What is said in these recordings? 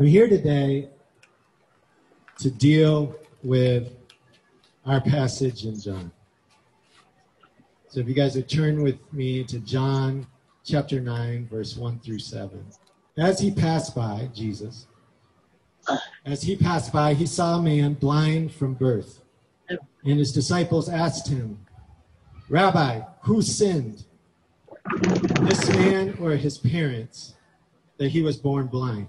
I'm here today to deal with our passage in John. So if you guys would turn with me to John chapter 9, verse 1 through 7. As he passed by, Jesus, as he passed by, he saw a man blind from birth. And his disciples asked him, Rabbi, who sinned, this man or his parents, that he was born blind?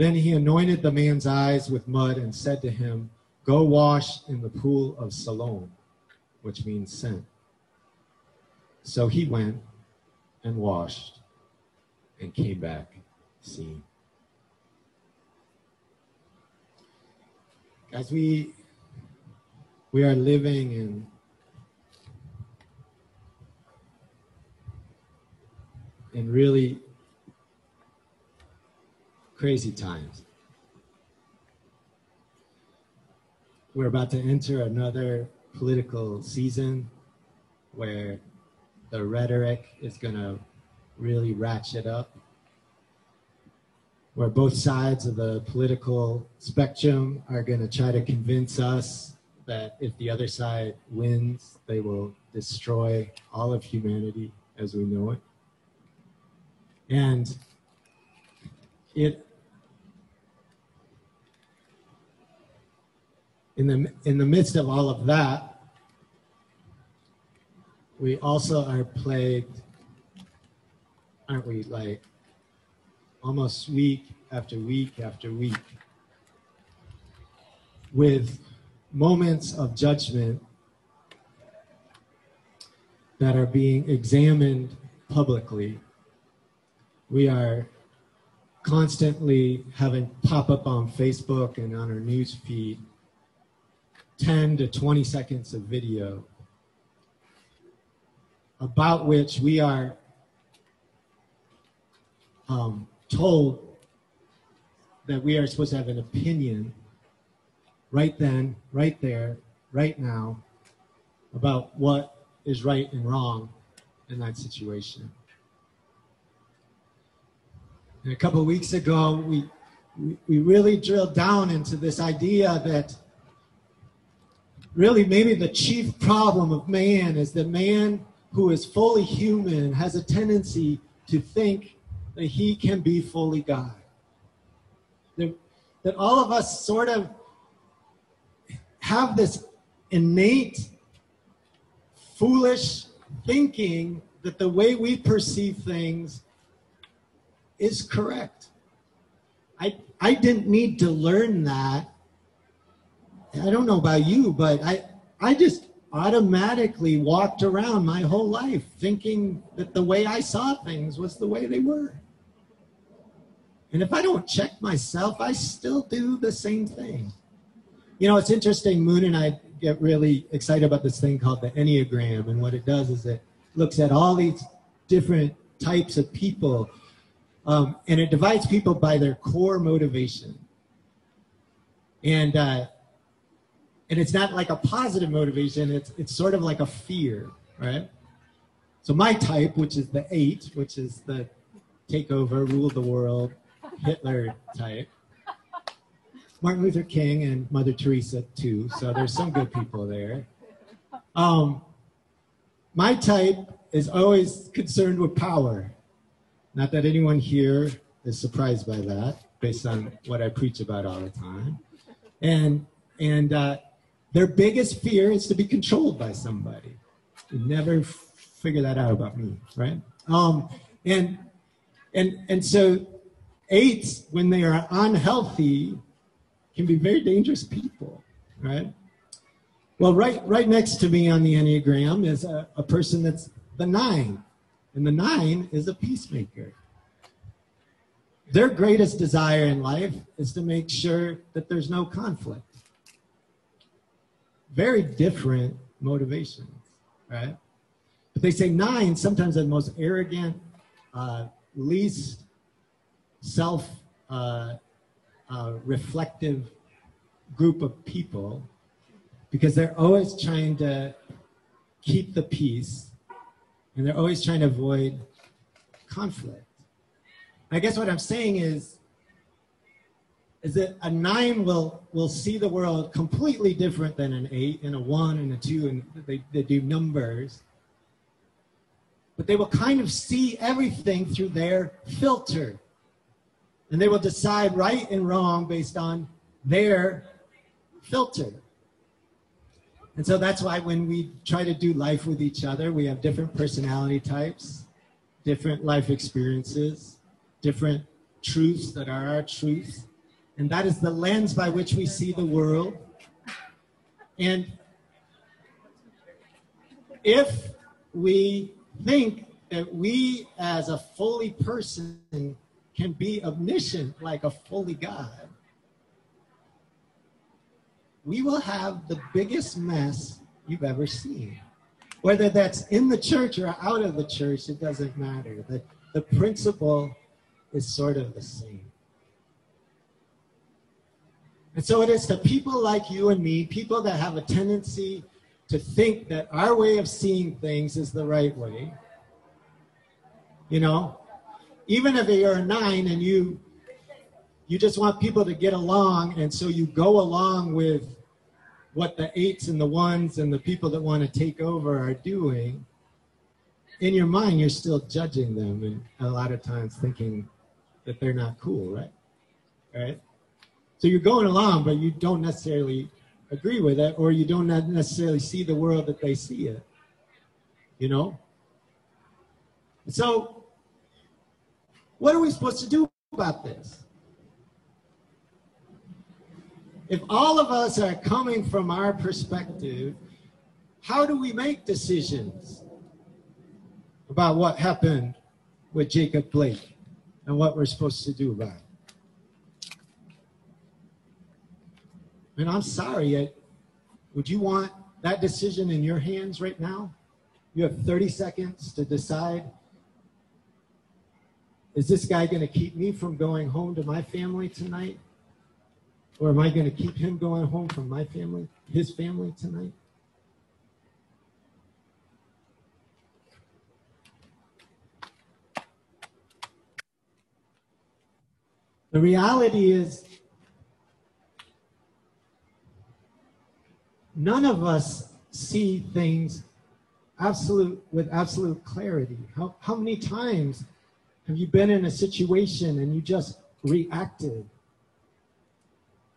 Then he anointed the man's eyes with mud and said to him, Go wash in the pool of Siloam, which means sent. So he went and washed and came back seeing. As we we are living in in really crazy times. We're about to enter another political season where the rhetoric is going to really ratchet up, where both sides of the political spectrum are going to try to convince us that if the other side wins, they will destroy all of humanity as we know it. And it in the in the midst of all of that, we also are plagued, aren't we, like almost week after week after week with moments of judgment that are being examined publicly. We are constantly having pop up on Facebook and on our news feed 10 to 20 seconds of video about which we are um, told that we are supposed to have an opinion right then, right there, right now about what is right and wrong in that situation. And a couple weeks ago, we, we really drilled down into this idea that really maybe the chief problem of man is that man who is fully human has a tendency to think that he can be fully God. That, that all of us sort of have this innate, foolish thinking that the way we perceive things is correct. I, I didn't need to learn that. I don't know about you, but I, I just automatically walked around my whole life thinking that the way I saw things was the way they were. And if I don't check myself, I still do the same thing. You know, it's interesting. Moon and I get really excited about this thing called the Enneagram. And what it does is it looks at all these different types of people um, and it divides people by their core motivation. And uh, and it's not like a positive motivation. It's it's sort of like a fear, right? So my type, which is the eight, which is the take over, rule the world, Hitler type. Martin Luther King and Mother Teresa too. So there's some good people there. Um, my type is always concerned with power. Not that anyone here is surprised by that, based on what I preach about all the time. And and uh, their biggest fear is to be controlled by somebody. You never figure that out about me, right? Um, and and and so eights, when they are unhealthy, can be very dangerous people, right? Well, right right next to me on the Enneagram is a, a person that's the nine. And the nine is a peacemaker. their greatest desire in life is to make sure that there's no conflict. Very different motivations, right? But they say nine, sometimes the most arrogant, uh, least self uh, uh, reflective group of people because they're always trying to keep the peace and they're always trying to avoid conflict. I guess what I'm saying is, is that a nine will will see the world completely different than an eight and a one and a two, and they, they do numbers. But they will kind of see everything through their filter. And they will decide right and wrong based on their filter. And so that's why when we try to do life with each other, we have different personality types, different life experiences, different truths that are our truths. And that is the lens by which we see the world. And if we think that we as a fully person can be omniscient like a fully God, we will have the biggest mess you've ever seen. Whether that's in the church or out of the church, it doesn't matter. The, the principle is sort of the same. And so it is to people like you and me, people that have a tendency to think that our way of seeing things is the right way. You know, even if you're a nine and you you just want people to get along, and so you go along with what the eights and the ones and the people that want to take over are doing. In your mind, you're still judging them, and a lot of times thinking that they're not cool, right? Right? So you're going along, but you don't necessarily agree with it, or you don't necessarily see the world that they see it. You know? So, what are we supposed to do about this? If all of us are coming from our perspective, how do we make decisions about what happened with Jacob Blake? and what we're supposed to do about it. And I'm sorry, would you want that decision in your hands right now? You have 30 seconds to decide is this guy going to keep me from going home to my family tonight? Or am I going to keep him going home from my family, his family tonight? The reality is, none of us see things absolute with absolute clarity. How, how many times have you been in a situation and you just reacted?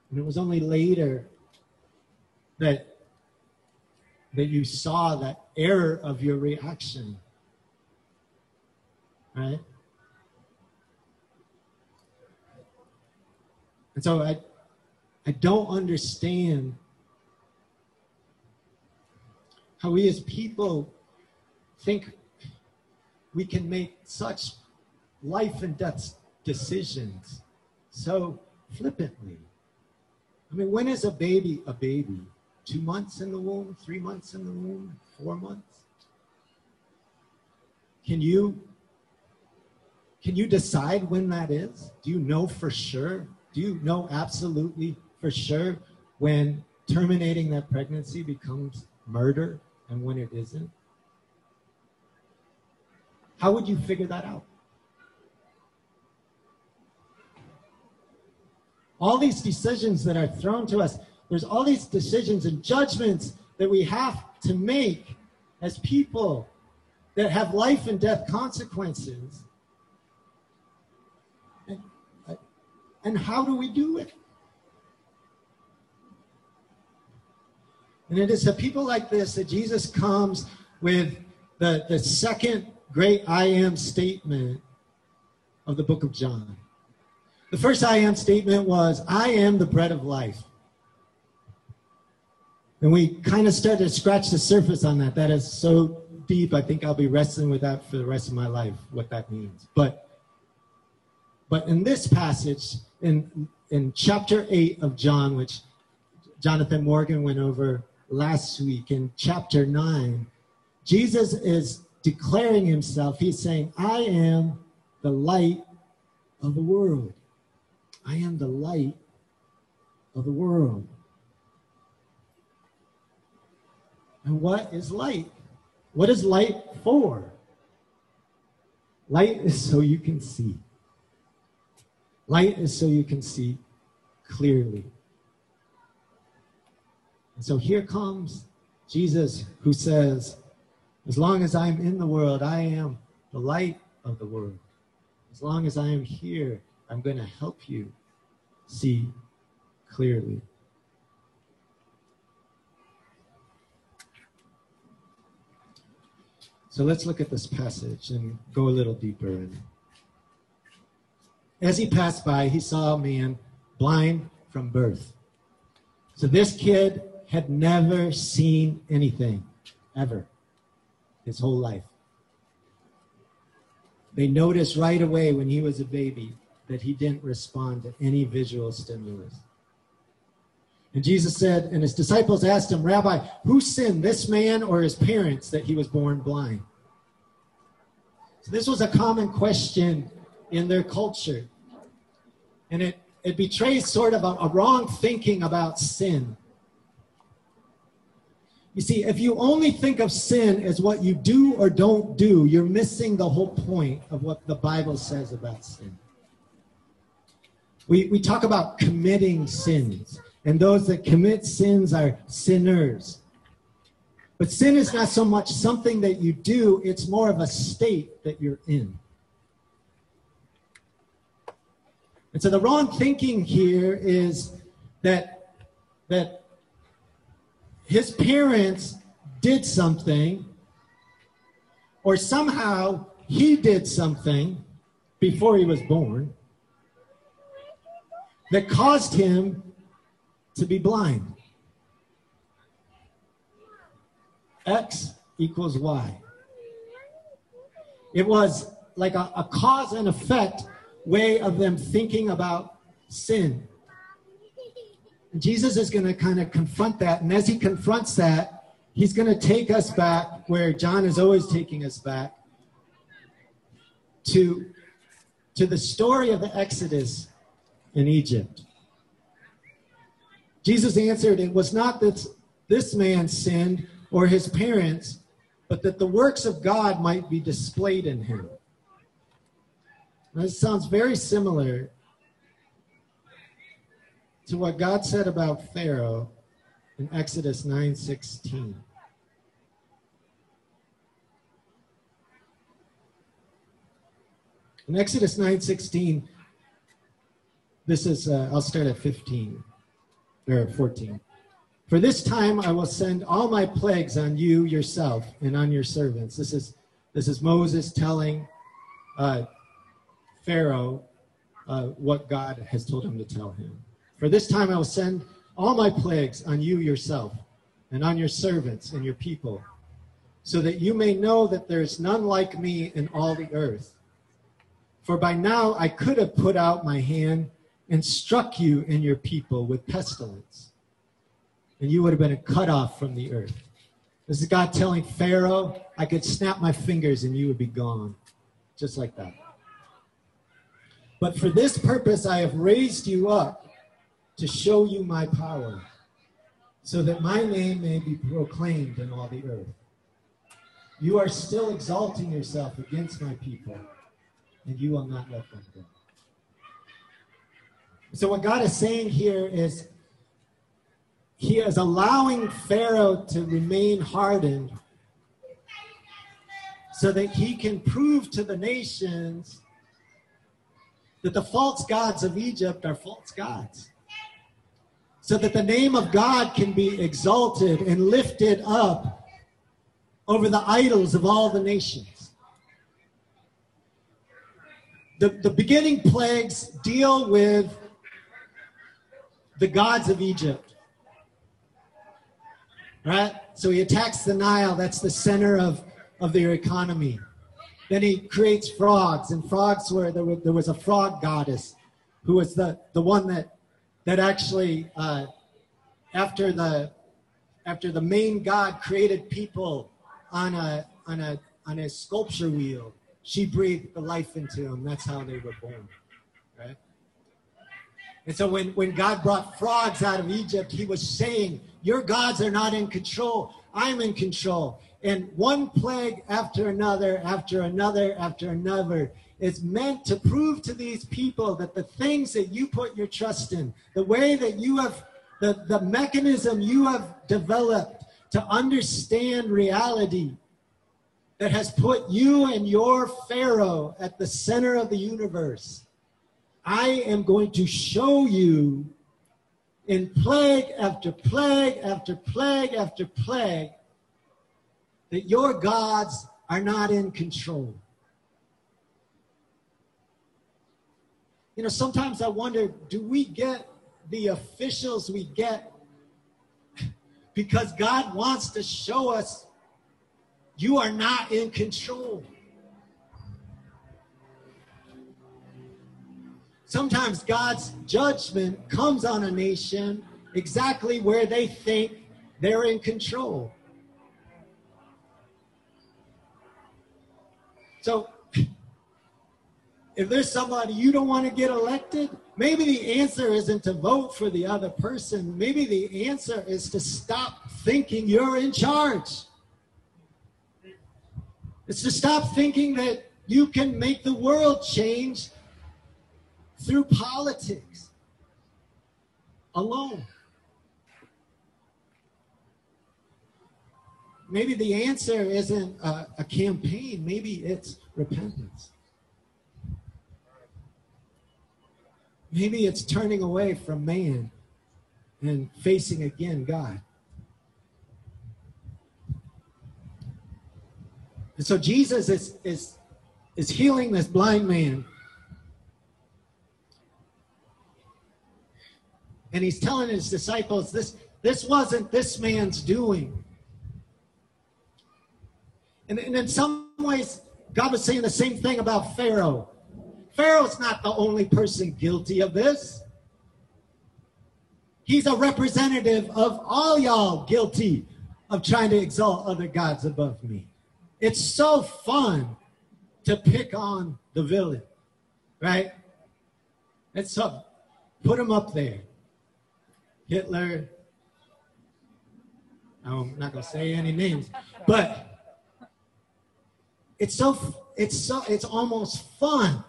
And it was only later that that you saw that error of your reaction. Right? And so I, I don't understand how we as people think we can make such life and death decisions so flippantly. I mean, when is a baby a baby? Two months in the womb, three months in the womb, four months? Can you can you decide when that is? Do you know for sure? Do you know absolutely for sure when terminating that pregnancy becomes murder and when it isn't? How would you figure that out? All these decisions that are thrown to us, there's all these decisions and judgments that we have to make as people that have life and death consequences. And how do we do it? And it is to people like this that Jesus comes with the, the second great I am statement of the book of John. The first I am statement was, I am the bread of life. And we kind of started to scratch the surface on that. That is so deep. I think I'll be wrestling with that for the rest of my life, what that means. But But in this passage, in, in chapter 8 of John, which Jonathan Morgan went over last week, in chapter 9, Jesus is declaring himself. He's saying, I am the light of the world. I am the light of the world. And what is light? What is light for? Light is so you can see. Light is so you can see clearly. And so here comes Jesus who says, As long as I'm in the world, I am the light of the world. As long as I am here, I'm going to help you see clearly. So let's look at this passage and go a little deeper. As he passed by, he saw a man blind from birth. So this kid had never seen anything, ever, his whole life. They noticed right away when he was a baby that he didn't respond to any visual stimulus. And Jesus said, and his disciples asked him, Rabbi, who sinned, this man or his parents, that he was born blind? So this was a common question in their culture. And it, it betrays sort of a, a wrong thinking about sin. You see, if you only think of sin as what you do or don't do, you're missing the whole point of what the Bible says about sin. We, we talk about committing sins and those that commit sins are sinners. But sin is not so much something that you do, it's more of a state that you're in. And so the wrong thinking here is that that his parents did something or somehow he did something before he was born that caused him to be blind. X equals Y. It was like a, a cause and effect way of them thinking about sin. And Jesus is going to kind of confront that. And as he confronts that, he's going to take us back where John is always taking us back to, to the story of the Exodus in Egypt. Jesus answered, It was not that this man sinned or his parents, but that the works of God might be displayed in him. Now, this sounds very similar to what God said about Pharaoh in Exodus 9:16. In Exodus 9:16, this is uh, I'll start at 15 or 14. For this time I will send all my plagues on you yourself and on your servants. This is this is Moses telling uh, Pharaoh uh, what God has told him to tell him. For this time I will send all my plagues on you yourself and on your servants and your people, so that you may know that there is none like me in all the earth. For by now I could have put out my hand and struck you and your people with pestilence, and you would have been cut off from the earth. This is God telling Pharaoh, I could snap my fingers and you would be gone, just like that. But for this purpose I have raised you up to show you my power, so that my name may be proclaimed in all the earth. You are still exalting yourself against my people, and you will not let them go. So, what God is saying here is He is allowing Pharaoh to remain hardened so that he can prove to the nations that the false gods of Egypt are false gods. So that the name of God can be exalted and lifted up over the idols of all the nations. The, the beginning plagues deal with the gods of Egypt. Right? So he attacks the Nile, that's the center of, of their economy. then he creates frogs, and frogs were there, was there was a frog goddess who was the, the one that that actually uh, after the after the main god created people on a on a on a sculpture wheel, she breathed the life into them. That's how they were born. Right? And so when, when God brought frogs out of Egypt, he was saying, Your gods are not in control. I'm in control. And one plague after another, after another, after another, is meant to prove to these people that the things that you put your trust in, the way that you have, the, the mechanism you have developed to understand reality, that has put you and your Pharaoh at the center of the universe. I am going to show you in plague after plague after plague after plague that your gods are not in control. You know, sometimes I wonder do we get the officials we get because God wants to show us you are not in control. Sometimes God's judgment comes on a nation exactly where they think they're in control. So, if there's somebody you don't want to get elected, maybe the answer isn't to vote for the other person. Maybe the answer is to stop thinking you're in charge. It's to stop thinking that you can make the world change through politics alone. Maybe the answer isn't a, a campaign, maybe it's repentance. Maybe it's turning away from man and facing again God. And so Jesus is, is, is healing this blind man. And he's telling his disciples, this, this wasn't this man's doing. And, and in some ways, God was saying the same thing about Pharaoh. Pharaoh's not the only person guilty of this. He's a representative of all y'all guilty of trying to exalt other gods above me. It's so fun to pick on the villain, right? It's so put him up there. Hitler. I'm not gonna say any names, but it's so it's so it's almost fun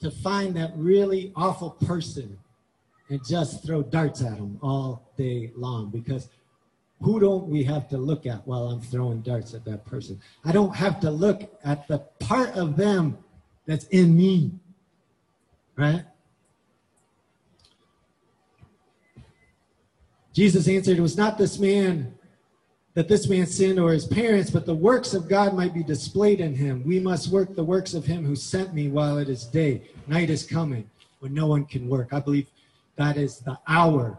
to find that really awful person and just throw darts at them all day long because who don't we have to look at while I'm throwing darts at that person? I don't have to look at the part of them that's in me, right? Jesus answered, It was not this man that this man sinned or his parents, but the works of God might be displayed in him. We must work the works of him who sent me while it is day. Night is coming when no one can work. I believe that is the hour,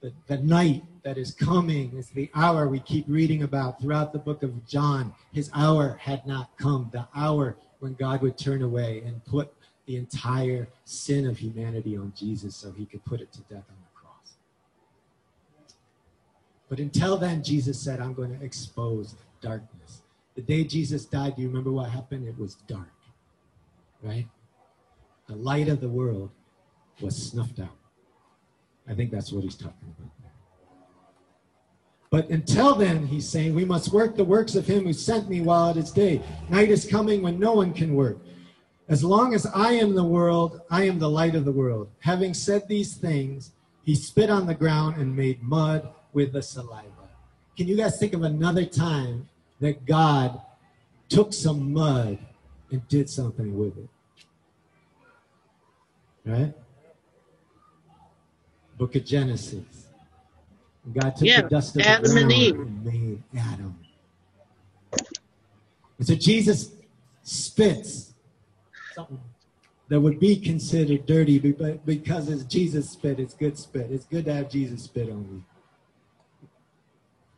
the, the night that is coming is the hour we keep reading about throughout the book of John. His hour had not come, the hour when God would turn away and put the entire sin of humanity on Jesus so he could put it to death on. But until then, Jesus said, I'm going to expose darkness. The day Jesus died, do you remember what happened? It was dark, right? The light of the world was snuffed out. I think that's what he's talking about. there. But until then, he's saying, we must work the works of him who sent me while it is day. Night is coming when no one can work. As long as I am the world, I am the light of the world. Having said these things, he spit on the ground and made mud with the saliva. Can you guys think of another time that God took some mud and did something with it? Right? Book of Genesis. God took Yeah, the dust of Adam the and ground Eve. and made Adam. And so Jesus spits something that would be considered dirty, but because it's Jesus spit, it's good spit. It's good to have Jesus spit on you.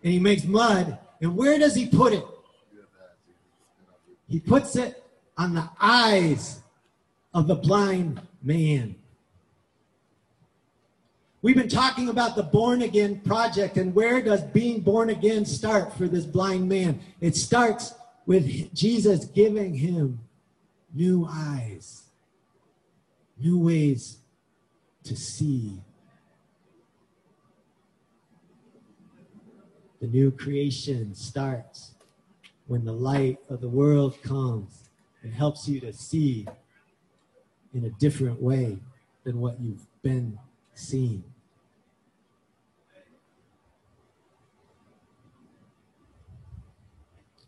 And he makes mud, and where does he put it? He puts it on the eyes of the blind man. We've been talking about the born again project, and where does being born again start for this blind man? It starts with Jesus giving him new eyes, new ways to see. The new creation starts when the light of the world comes and helps you to see in a different way than what you've been seeing.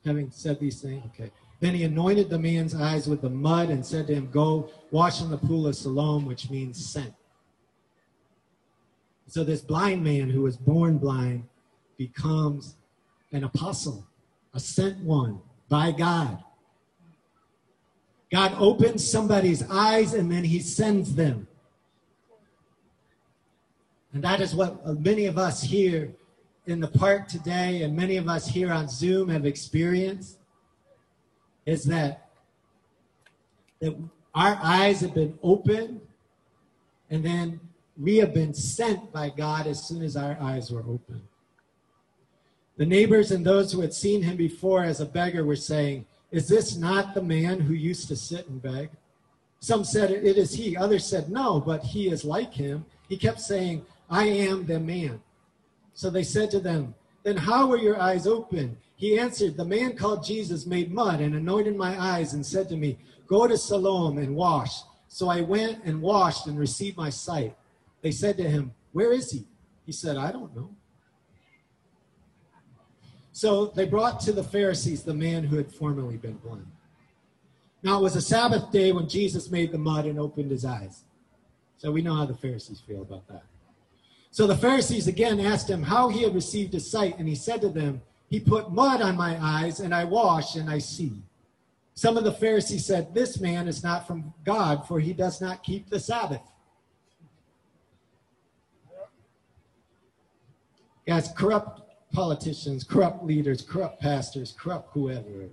Having said these things, okay. Then he anointed the man's eyes with the mud and said to him, Go wash in the pool of Siloam, which means sent. So this blind man who was born blind becomes an apostle, a sent one by God. God opens somebody's eyes and then he sends them. And that is what many of us here in the park today and many of us here on Zoom have experienced is that, that our eyes have been opened and then we have been sent by God as soon as our eyes were open. The neighbors and those who had seen him before as a beggar were saying, Is this not the man who used to sit and beg? Some said, It is he. Others said, No, but he is like him. He kept saying, I am the man. So they said to them, Then how were your eyes open? He answered, The man called Jesus made mud and anointed my eyes and said to me, Go to Siloam and wash. So I went and washed and received my sight. They said to him, Where is he? He said, I don't know. So they brought to the Pharisees the man who had formerly been blind. Now it was a Sabbath day when Jesus made the mud and opened his eyes. So we know how the Pharisees feel about that. So the Pharisees again asked him how he had received his sight, and he said to them, He put mud on my eyes, and I wash, and I see. Some of the Pharisees said, This man is not from God, for he does not keep the Sabbath. Guys, corrupt politicians, corrupt leaders, corrupt pastors, corrupt whoever,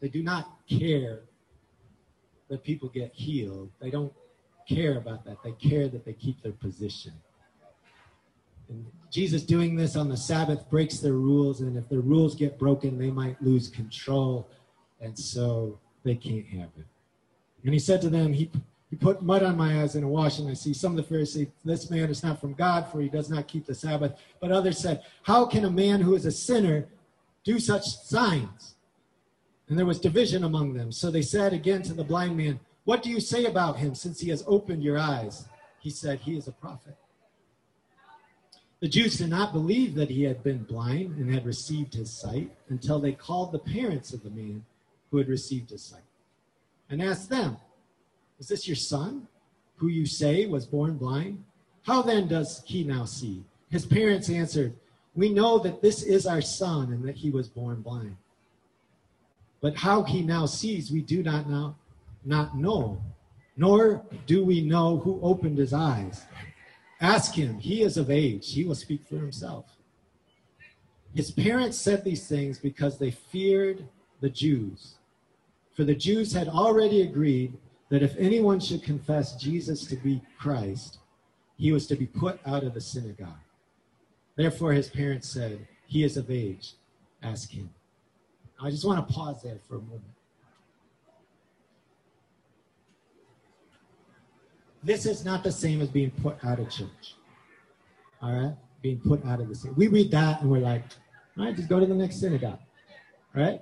they do not care that people get healed. They don't care about that. They care that they keep their position. And Jesus doing this on the Sabbath breaks their rules, and if their rules get broken, they might lose control, and so they can't have it. And he said to them, He he put mud on my eyes and a and I see some of the Pharisees, this man is not from God, for he does not keep the Sabbath. But others said, How can a man who is a sinner do such signs? And there was division among them. So they said again to the blind man, What do you say about him since he has opened your eyes? He said, He is a prophet. The Jews did not believe that he had been blind and had received his sight until they called the parents of the man who had received his sight and asked them, is this your son, who you say was born blind? How then does he now see? His parents answered, We know that this is our son and that he was born blind. But how he now sees, we do not know, not know, nor do we know who opened his eyes. Ask him, he is of age, he will speak for himself. His parents said these things because they feared the Jews. For the Jews had already agreed that if anyone should confess Jesus to be Christ, he was to be put out of the synagogue. Therefore, his parents said, He is of age, ask him. I just want to pause there for a moment. This is not the same as being put out of church. All right? Being put out of the synagogue. We read that and we're like, all right, just go to the next synagogue. All right?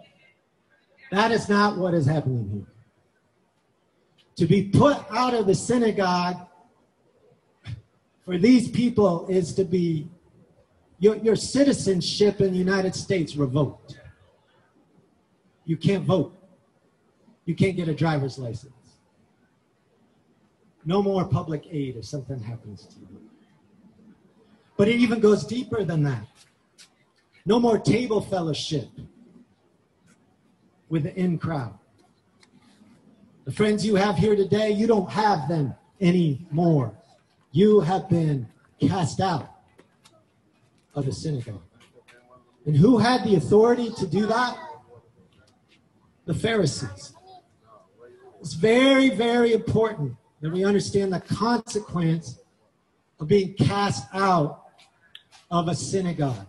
That is not what is happening here to be put out of the synagogue for these people is to be your, your citizenship in the United States revoked. You can't vote. You can't get a driver's license. No more public aid if something happens to you. But it even goes deeper than that. No more table fellowship with the in crowd. The friends you have here today, you don't have them anymore. You have been cast out of the synagogue. And who had the authority to do that? the Pharisees. It's very, very important that we understand the consequence of being cast out of a synagogue.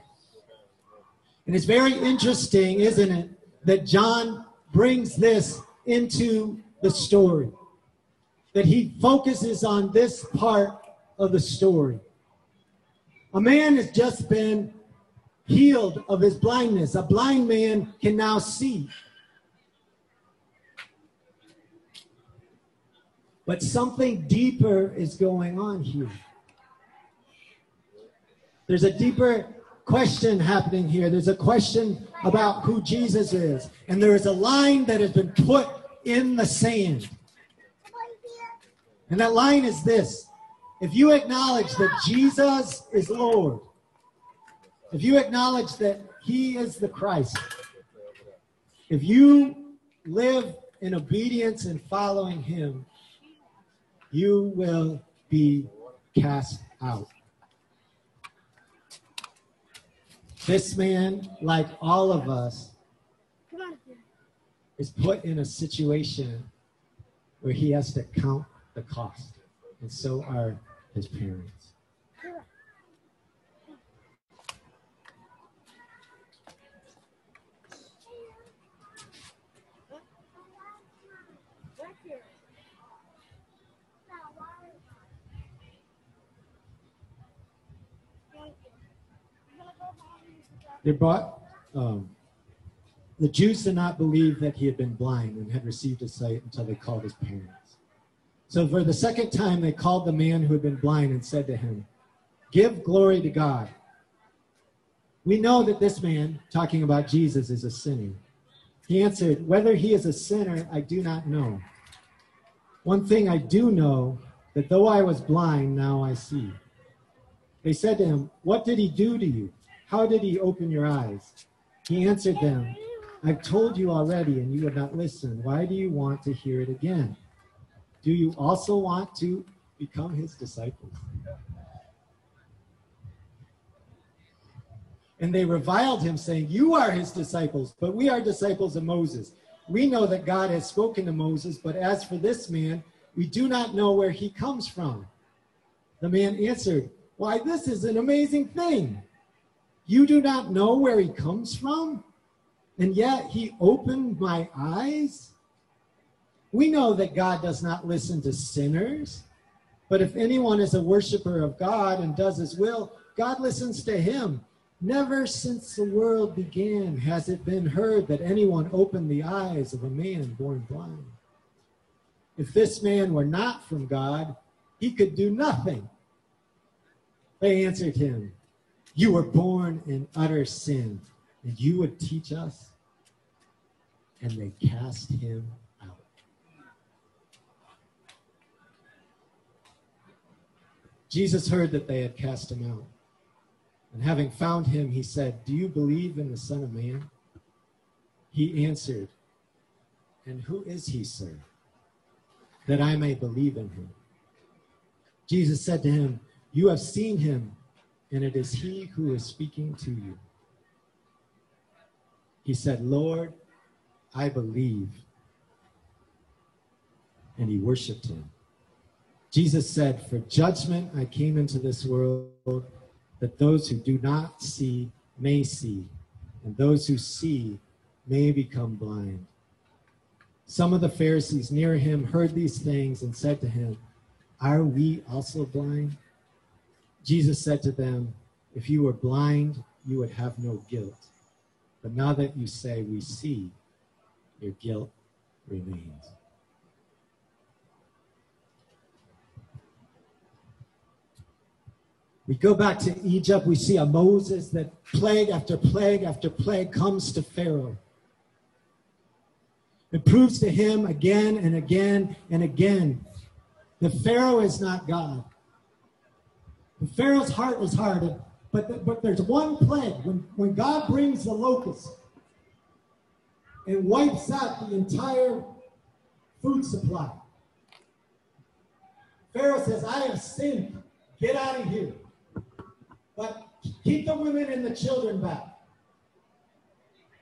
And it's very interesting, isn't it, that John brings this into the story, that he focuses on this part of the story. A man has just been healed of his blindness. A blind man can now see. But something deeper is going on here. There's a deeper question happening here. There's a question about who Jesus is. And there is a line that has been put in the sand. And that line is this if you acknowledge that Jesus is Lord, if you acknowledge that He is the Christ, if you live in obedience and following Him, you will be cast out. This man, like all of us, is put in a situation where he has to count the cost. And so are his parents. They brought, um, the Jews did not believe that he had been blind and had received his sight until they called his parents. So for the second time, they called the man who had been blind and said to him, Give glory to God. We know that this man, talking about Jesus, is a sinner. He answered, Whether he is a sinner, I do not know. One thing I do know, that though I was blind, now I see. They said to him, What did he do to you? How did he open your eyes? He answered them, I've told you already, and you have not listened. Why do you want to hear it again? Do you also want to become his disciples? And they reviled him, saying, You are his disciples, but we are disciples of Moses. We know that God has spoken to Moses, but as for this man, we do not know where he comes from. The man answered, Why, this is an amazing thing. You do not know where he comes from? And yet he opened my eyes? We know that God does not listen to sinners, but if anyone is a worshiper of God and does his will, God listens to him. Never since the world began has it been heard that anyone opened the eyes of a man born blind. If this man were not from God, he could do nothing. They answered him, you were born in utter sin, and you would teach us? And they cast him out. Jesus heard that they had cast him out. And having found him, he said, Do you believe in the Son of Man? He answered, And who is he, sir, that I may believe in him? Jesus said to him, You have seen him and it is he who is speaking to you. He said, Lord, I believe. And he worshiped him. Jesus said, For judgment I came into this world, that those who do not see may see, and those who see may become blind. Some of the Pharisees near him heard these things and said to him, Are we also blind? Jesus said to them, If you were blind, you would have no guilt. But now that you say we see, your guilt remains. We go back to Egypt, we see a Moses that plague after plague after plague comes to Pharaoh. It proves to him again and again and again that Pharaoh is not God. The Pharaoh's heart was hardened, but, but there's one plague. When, when God brings the locust and wipes out the entire food supply, Pharaoh says, I have sinned. Get out of here. But keep the women and the children back.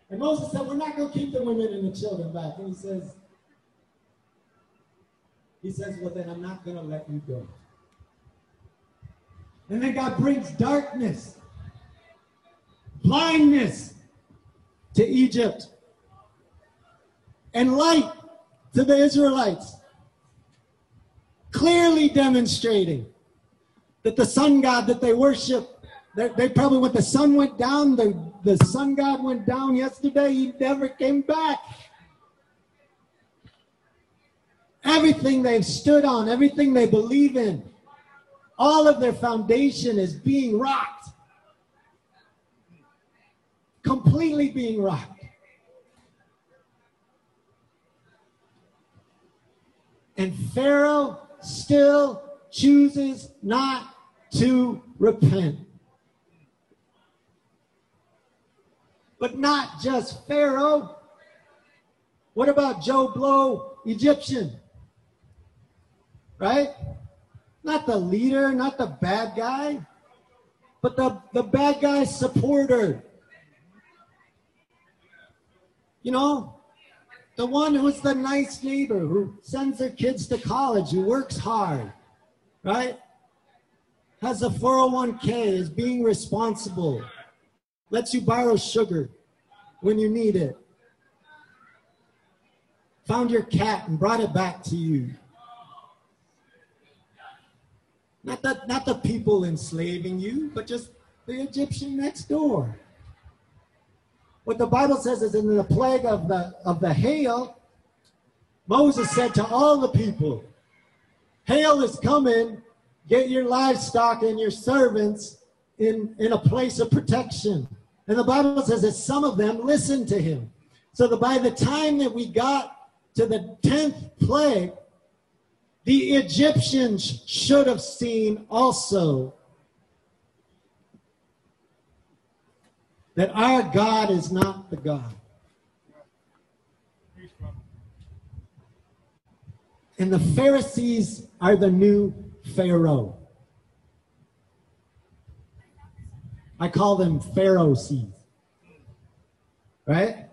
And Moses said, We're not going to keep the women and the children back. And he says, He says, Well, then I'm not going to let you go. And then God brings darkness, blindness to Egypt, and light to the Israelites, clearly demonstrating that the sun god that they worship they, they probably when the sun went down, the, the sun god went down yesterday, he never came back. Everything they've stood on, everything they believe in, all of their foundation is being rocked. Completely being rocked. And Pharaoh still chooses not to repent. But not just Pharaoh. What about Joe Blow, Egyptian? Right? Not the leader, not the bad guy, but the, the bad guy's supporter. You know, the one who's the nice neighbor who sends their kids to college, who works hard, right? Has a 401k, is being responsible, lets you borrow sugar when you need it. Found your cat and brought it back to you. Not the, not the people enslaving you, but just the Egyptian next door. What the Bible says is in the plague of the, of the hail, Moses said to all the people, Hail is coming, get your livestock and your servants in, in a place of protection. And the Bible says that some of them listened to him. So that by the time that we got to the 10th plague, the Egyptians should have seen also that our God is not the God. And the Pharisees are the new Pharaoh. I call them Pharaoh seeds. Right?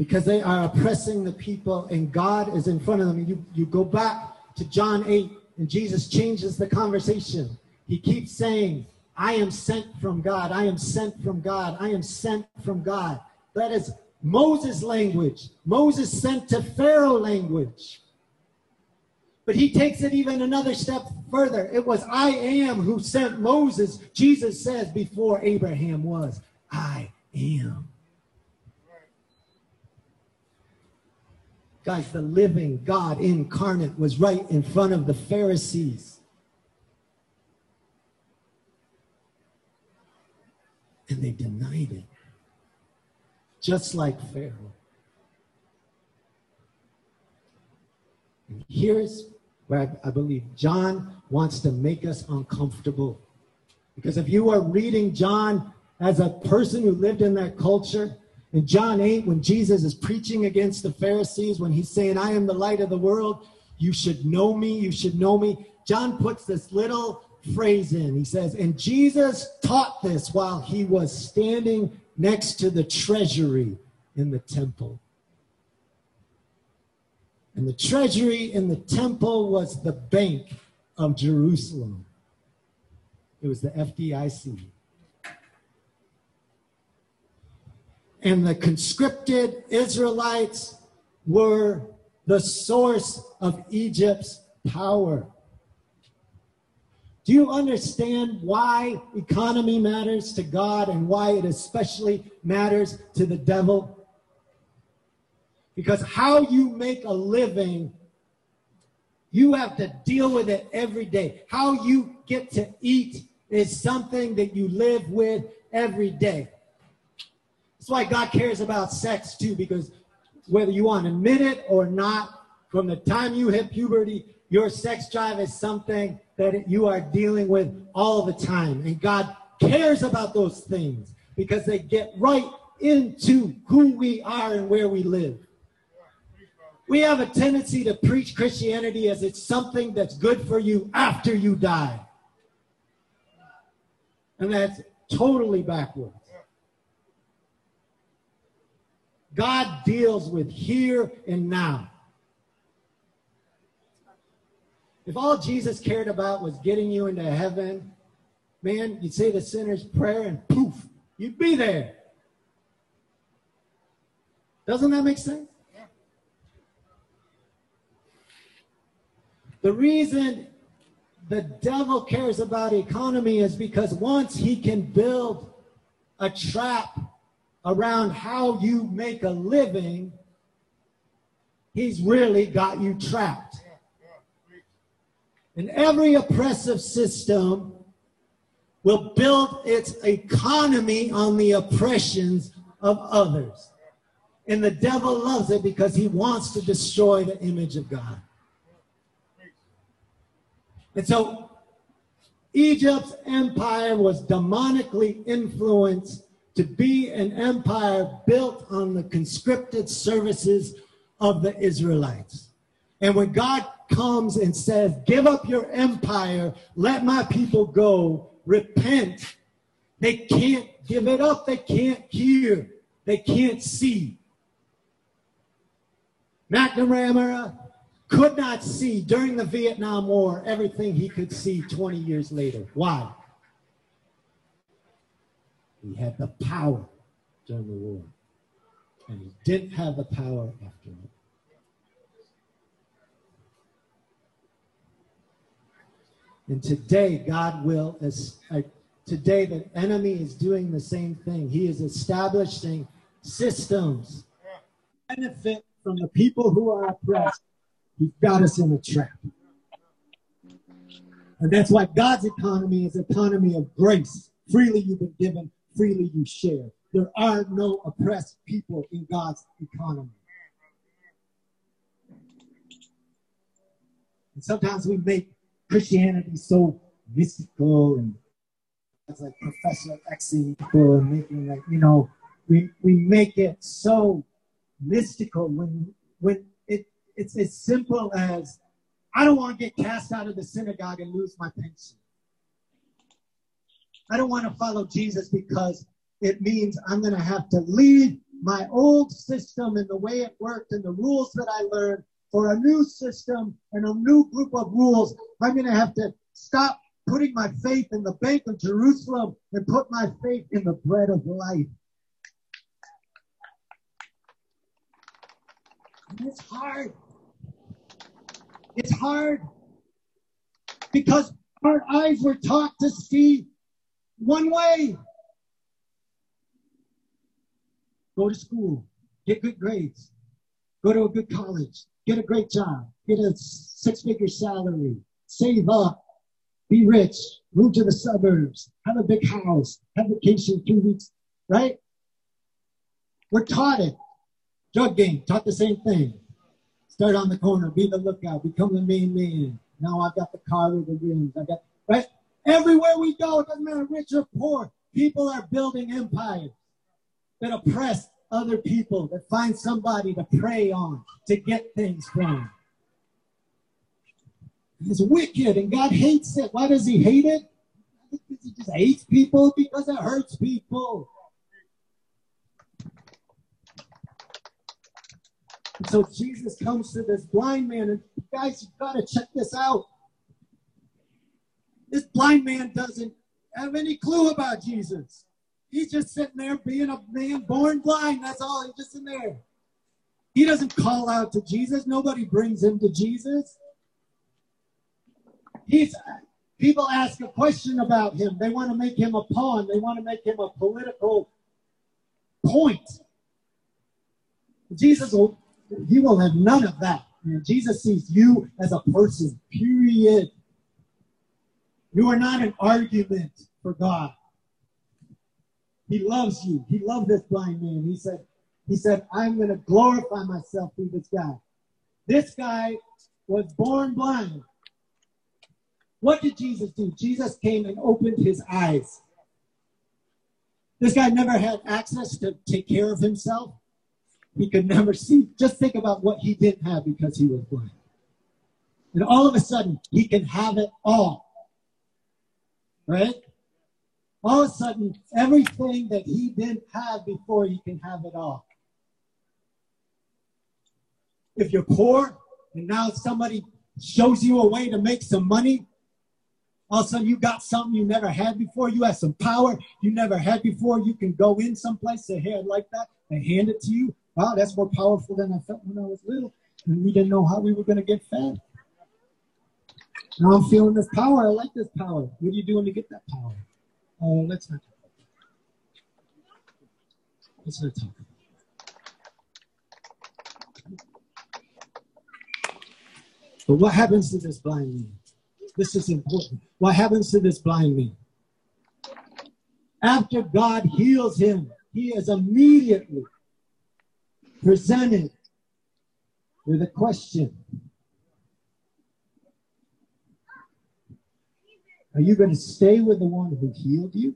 Because they are oppressing the people and God is in front of them. You, you go back to John 8 and Jesus changes the conversation. He keeps saying, I am sent from God. I am sent from God. I am sent from God. That is Moses language. Moses sent to Pharaoh language. But he takes it even another step further. It was I am who sent Moses. Jesus says before Abraham was, I am. Guys, the living God incarnate was right in front of the Pharisees. And they denied it. Just like Pharaoh. And here's where I, I believe John wants to make us uncomfortable. Because if you are reading John as a person who lived in that culture, in John 8, when Jesus is preaching against the Pharisees, when he's saying, I am the light of the world, you should know me, you should know me. John puts this little phrase in. He says, And Jesus taught this while he was standing next to the treasury in the temple. And the treasury in the temple was the bank of Jerusalem. It was the FDIC. And the conscripted Israelites were the source of Egypt's power. Do you understand why economy matters to God and why it especially matters to the devil? Because how you make a living, you have to deal with it every day. How you get to eat is something that you live with every day. That's why God cares about sex too, because whether you want to admit it or not, from the time you hit puberty, your sex drive is something that you are dealing with all the time. And God cares about those things because they get right into who we are and where we live. We have a tendency to preach Christianity as it's something that's good for you after you die. And that's totally backwards. God deals with here and now. If all Jesus cared about was getting you into heaven, man, you'd say the sinner's prayer and poof, you'd be there. Doesn't that make sense? The reason the devil cares about economy is because once he can build a trap around how you make a living, he's really got you trapped. And every oppressive system will build its economy on the oppressions of others. And the devil loves it because he wants to destroy the image of God. And so Egypt's empire was demonically influenced to be an empire built on the conscripted services of the Israelites. And when God comes and says, Give up your empire, let my people go, repent, they can't give it up, they can't hear, they can't see. McNamara could not see during the Vietnam War everything he could see 20 years later. Why? He had the power during the war, and he didn't have the power after it. And today, God will, as uh, today, the enemy is doing the same thing. He is establishing systems benefit from the people who are oppressed He's got us in a trap. And that's why God's economy is economy of grace. Freely you've been given, freely you share. There are no oppressed people in God's economy. And sometimes we make Christianity so mystical and it's like Professor Xing and making like, you know, we, we make it so mystical when when it it's as simple as I don't want to get cast out of the synagogue and lose my pension. I don't want to follow Jesus because it means I'm going to have to leave my old system and the way it worked and the rules that I learned for a new system and a new group of rules. I'm going to have to stop putting my faith in the bank of Jerusalem and put my faith in the bread of life. And it's hard. It's hard because our eyes were taught to see one way. Go to school, get good grades, go to a good college, get a great job, get a six figure salary, save up, be rich, move to the suburbs, have a big house, have vacation two weeks, right? We're taught it. Drug game. Taught the same thing. Start on the corner, be the lookout, become the main man. Now I've got the car with the rims. I got right everywhere we go. It doesn't matter rich or poor. People are building empires that oppress other people, that find somebody to prey on, to get things from. It's wicked, and God hates it. Why does He hate it? He just hates people because it hurts people. And so Jesus comes to this blind man, and guys, you've got to check this out. This blind man doesn't have any clue about Jesus. He's just sitting there being a man born blind. That's all. He's just in there. He doesn't call out to Jesus. Nobody brings him to Jesus. He's people ask a question about him. They want to make him a pawn. They want to make him a political point. Jesus will he will have none of that. And Jesus sees you as a person, period. You are not an argument for God. He loves you. He loved this blind man. He said, he said, I'm going to glorify myself through this guy. This guy was born blind. What did Jesus do? Jesus came and opened his eyes. This guy never had access to take care of himself. He could never see. Just think about what he didn't have because he was blind. And all of a sudden, he can have it all. Right? All of a sudden, everything that he didn't have before, he can have it all. if you're poor and now somebody shows you a way to make some money, all of a sudden you got something you never had before. You have some power you never had before. You can go in someplace, say, hey, I'd like that. They hand it to you. Wow, that's more powerful than I felt when I was little. And we didn't know how we were going to get fed. Now I'm feeling this power. I like this power. What are you doing to get that power? Oh, let's not talk. Let's not talk But what happens to this blind man? This is important. What happens to this blind man? After God heals him, he is immediately presented with a question Are you going to stay with the one who healed you?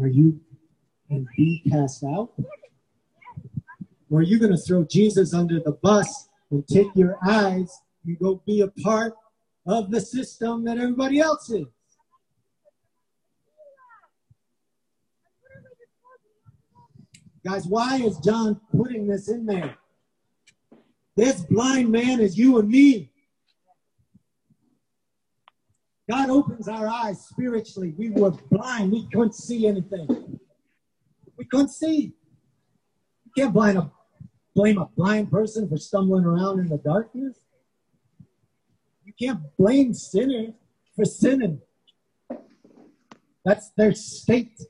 Are you and be cast out? Or are you going to throw Jesus under the bus and take your eyes and go be a part of the system that everybody else is? Guys, why is John putting this in there? This blind man is you and me. God opens our eyes spiritually. We were blind. We couldn't see anything. We couldn't see. You can't blame a, blame a blind person for stumbling around in the darkness. You can't blame sinners for sinning. That's their state.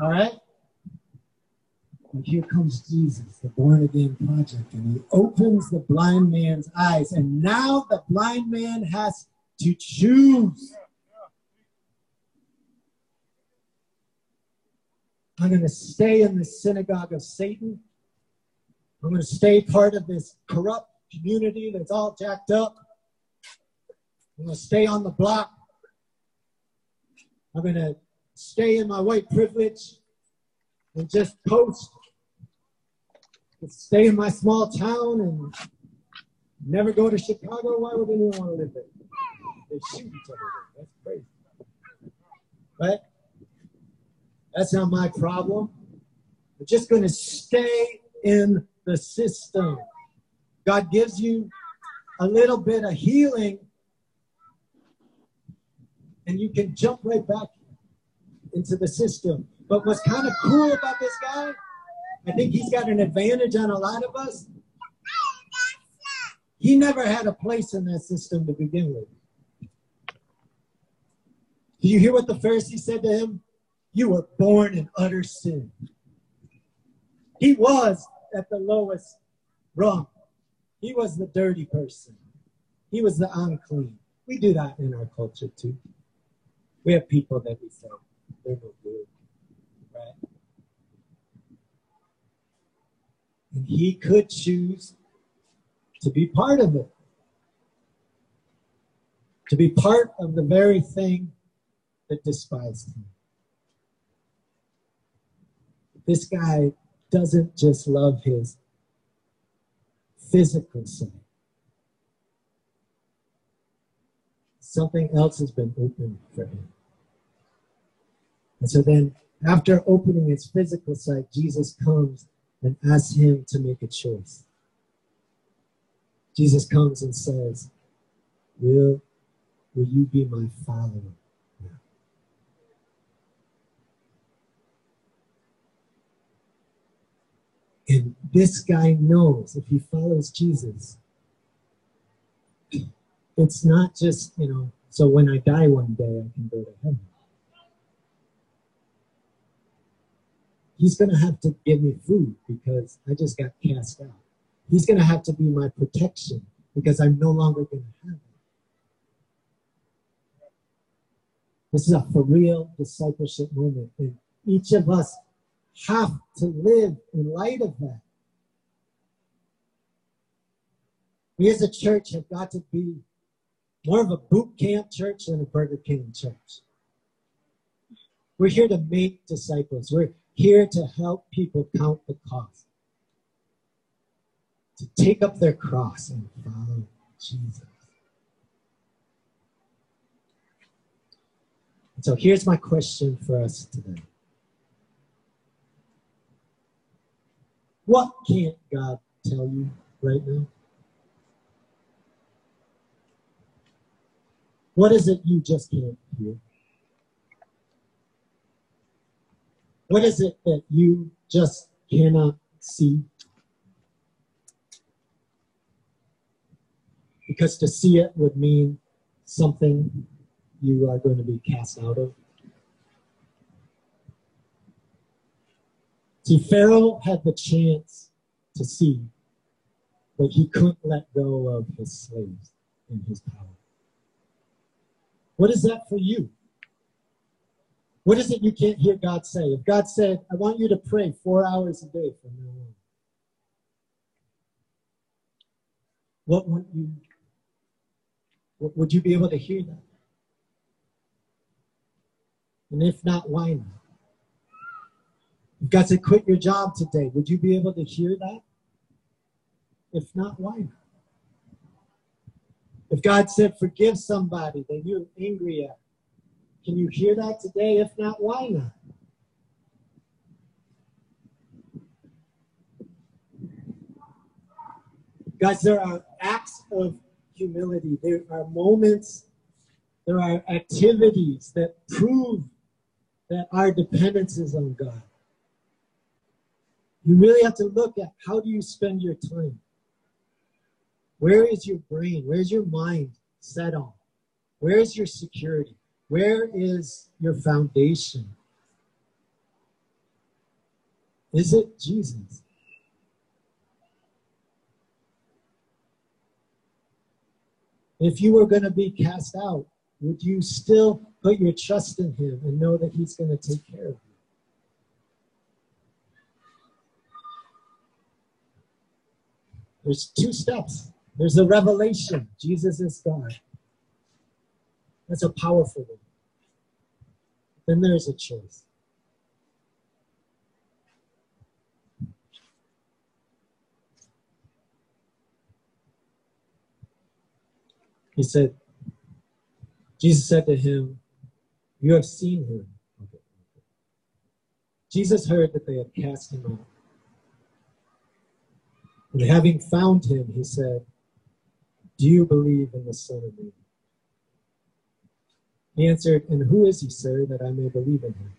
All right? And here comes Jesus, the born again project, and he opens the blind man's eyes. And now the blind man has to choose. I'm going to stay in the synagogue of Satan. I'm going to stay part of this corrupt community that's all jacked up. I'm going to stay on the block. I'm going to stay in my white privilege and just post stay in my small town and never go to Chicago. Why would anyone want to live there? They shoot each other. That's crazy. Right? That's not my problem. I'm just going to stay in the system. God gives you a little bit of healing, and you can jump right back into the system. But what's kind of cool about this guy I think he's got an advantage on a lot of us. He never had a place in that system to begin with. Do you hear what the Pharisee said to him? You were born in utter sin. He was at the lowest rung. He was the dirty person. He was the unclean. We do that in our culture too. We have people that we say they're no good, right? And he could choose to be part of it, to be part of the very thing that despised him. This guy doesn't just love his physical sight. Something else has been opened for him. And so then, after opening his physical sight, Jesus comes and ask Him to make a choice. Jesus comes and says, Will, will you be my follower? And this guy knows if he follows Jesus, it's not just, you know, so when I die one day, I can go to heaven. He's going to have to give me food because I just got cast out. He's going to have to be my protection because I'm no longer going to have it. This is a for real discipleship moment. And each of us have to live in light of that. We as a church have got to be more of a boot camp church than a Burger King church. We're here to make disciples. We're here to help people count the cost, to take up their cross and follow Jesus. So here's my question for us today What can't God tell you right now? What is it you just can't hear? What is it that you just cannot see? Because to see it would mean something you are going to be cast out of. See, Pharaoh had the chance to see, but he couldn't let go of his slaves and his power. What is that for you? What is it you can't hear God say? If God said, I want you to pray four hours a day from now on, what would you what, would you be able to hear that? And if not, why not? If God said, quit your job today, would you be able to hear that? If not, why not? If God said, forgive somebody that you're angry at, can you hear that today? If not, why not? Guys, there are acts of humility. There are moments, there are activities that prove that our dependence is on God. You really have to look at how do you spend your time? Where is your brain? Where's your mind set on? Where is your security? Where is your foundation? Is it Jesus? If you were going to be cast out, would you still put your trust in Him and know that He's going to take care of you? There's two steps. There's a revelation. Jesus is God. That's a powerful one. Then there's a choice. He said, Jesus said to him, You have seen him. Jesus heard that they had cast him out. And having found him, he said, Do you believe in the Son of Man? He answered, And who is he, sir, that I may believe in him?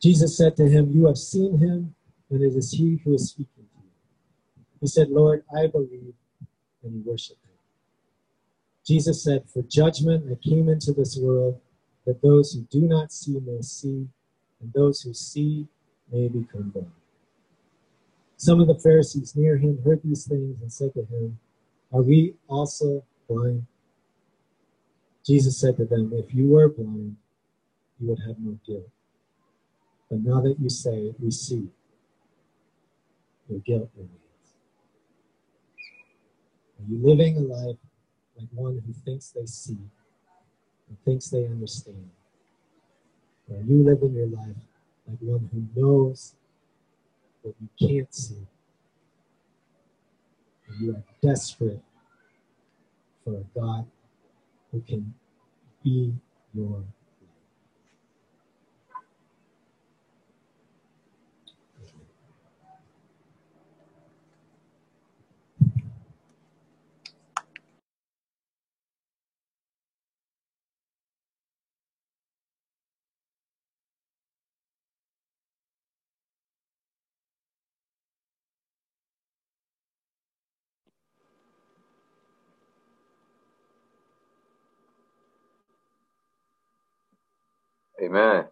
Jesus said to him, You have seen him, and it is he who is speaking to you. He said, Lord, I believe, and he worshiped him. Jesus said, For judgment I came into this world, that those who do not see may see, and those who see may become blind. Some of the Pharisees near him heard these things and said to him, Are we also blind? Jesus said to them, If you were blind, you would have no guilt. But now that you say, We see, your guilt remains. Are you living a life like one who thinks they see and thinks they understand? Or are you living your life like one who knows what you can't see? And you are desperate for a God who can be your Amen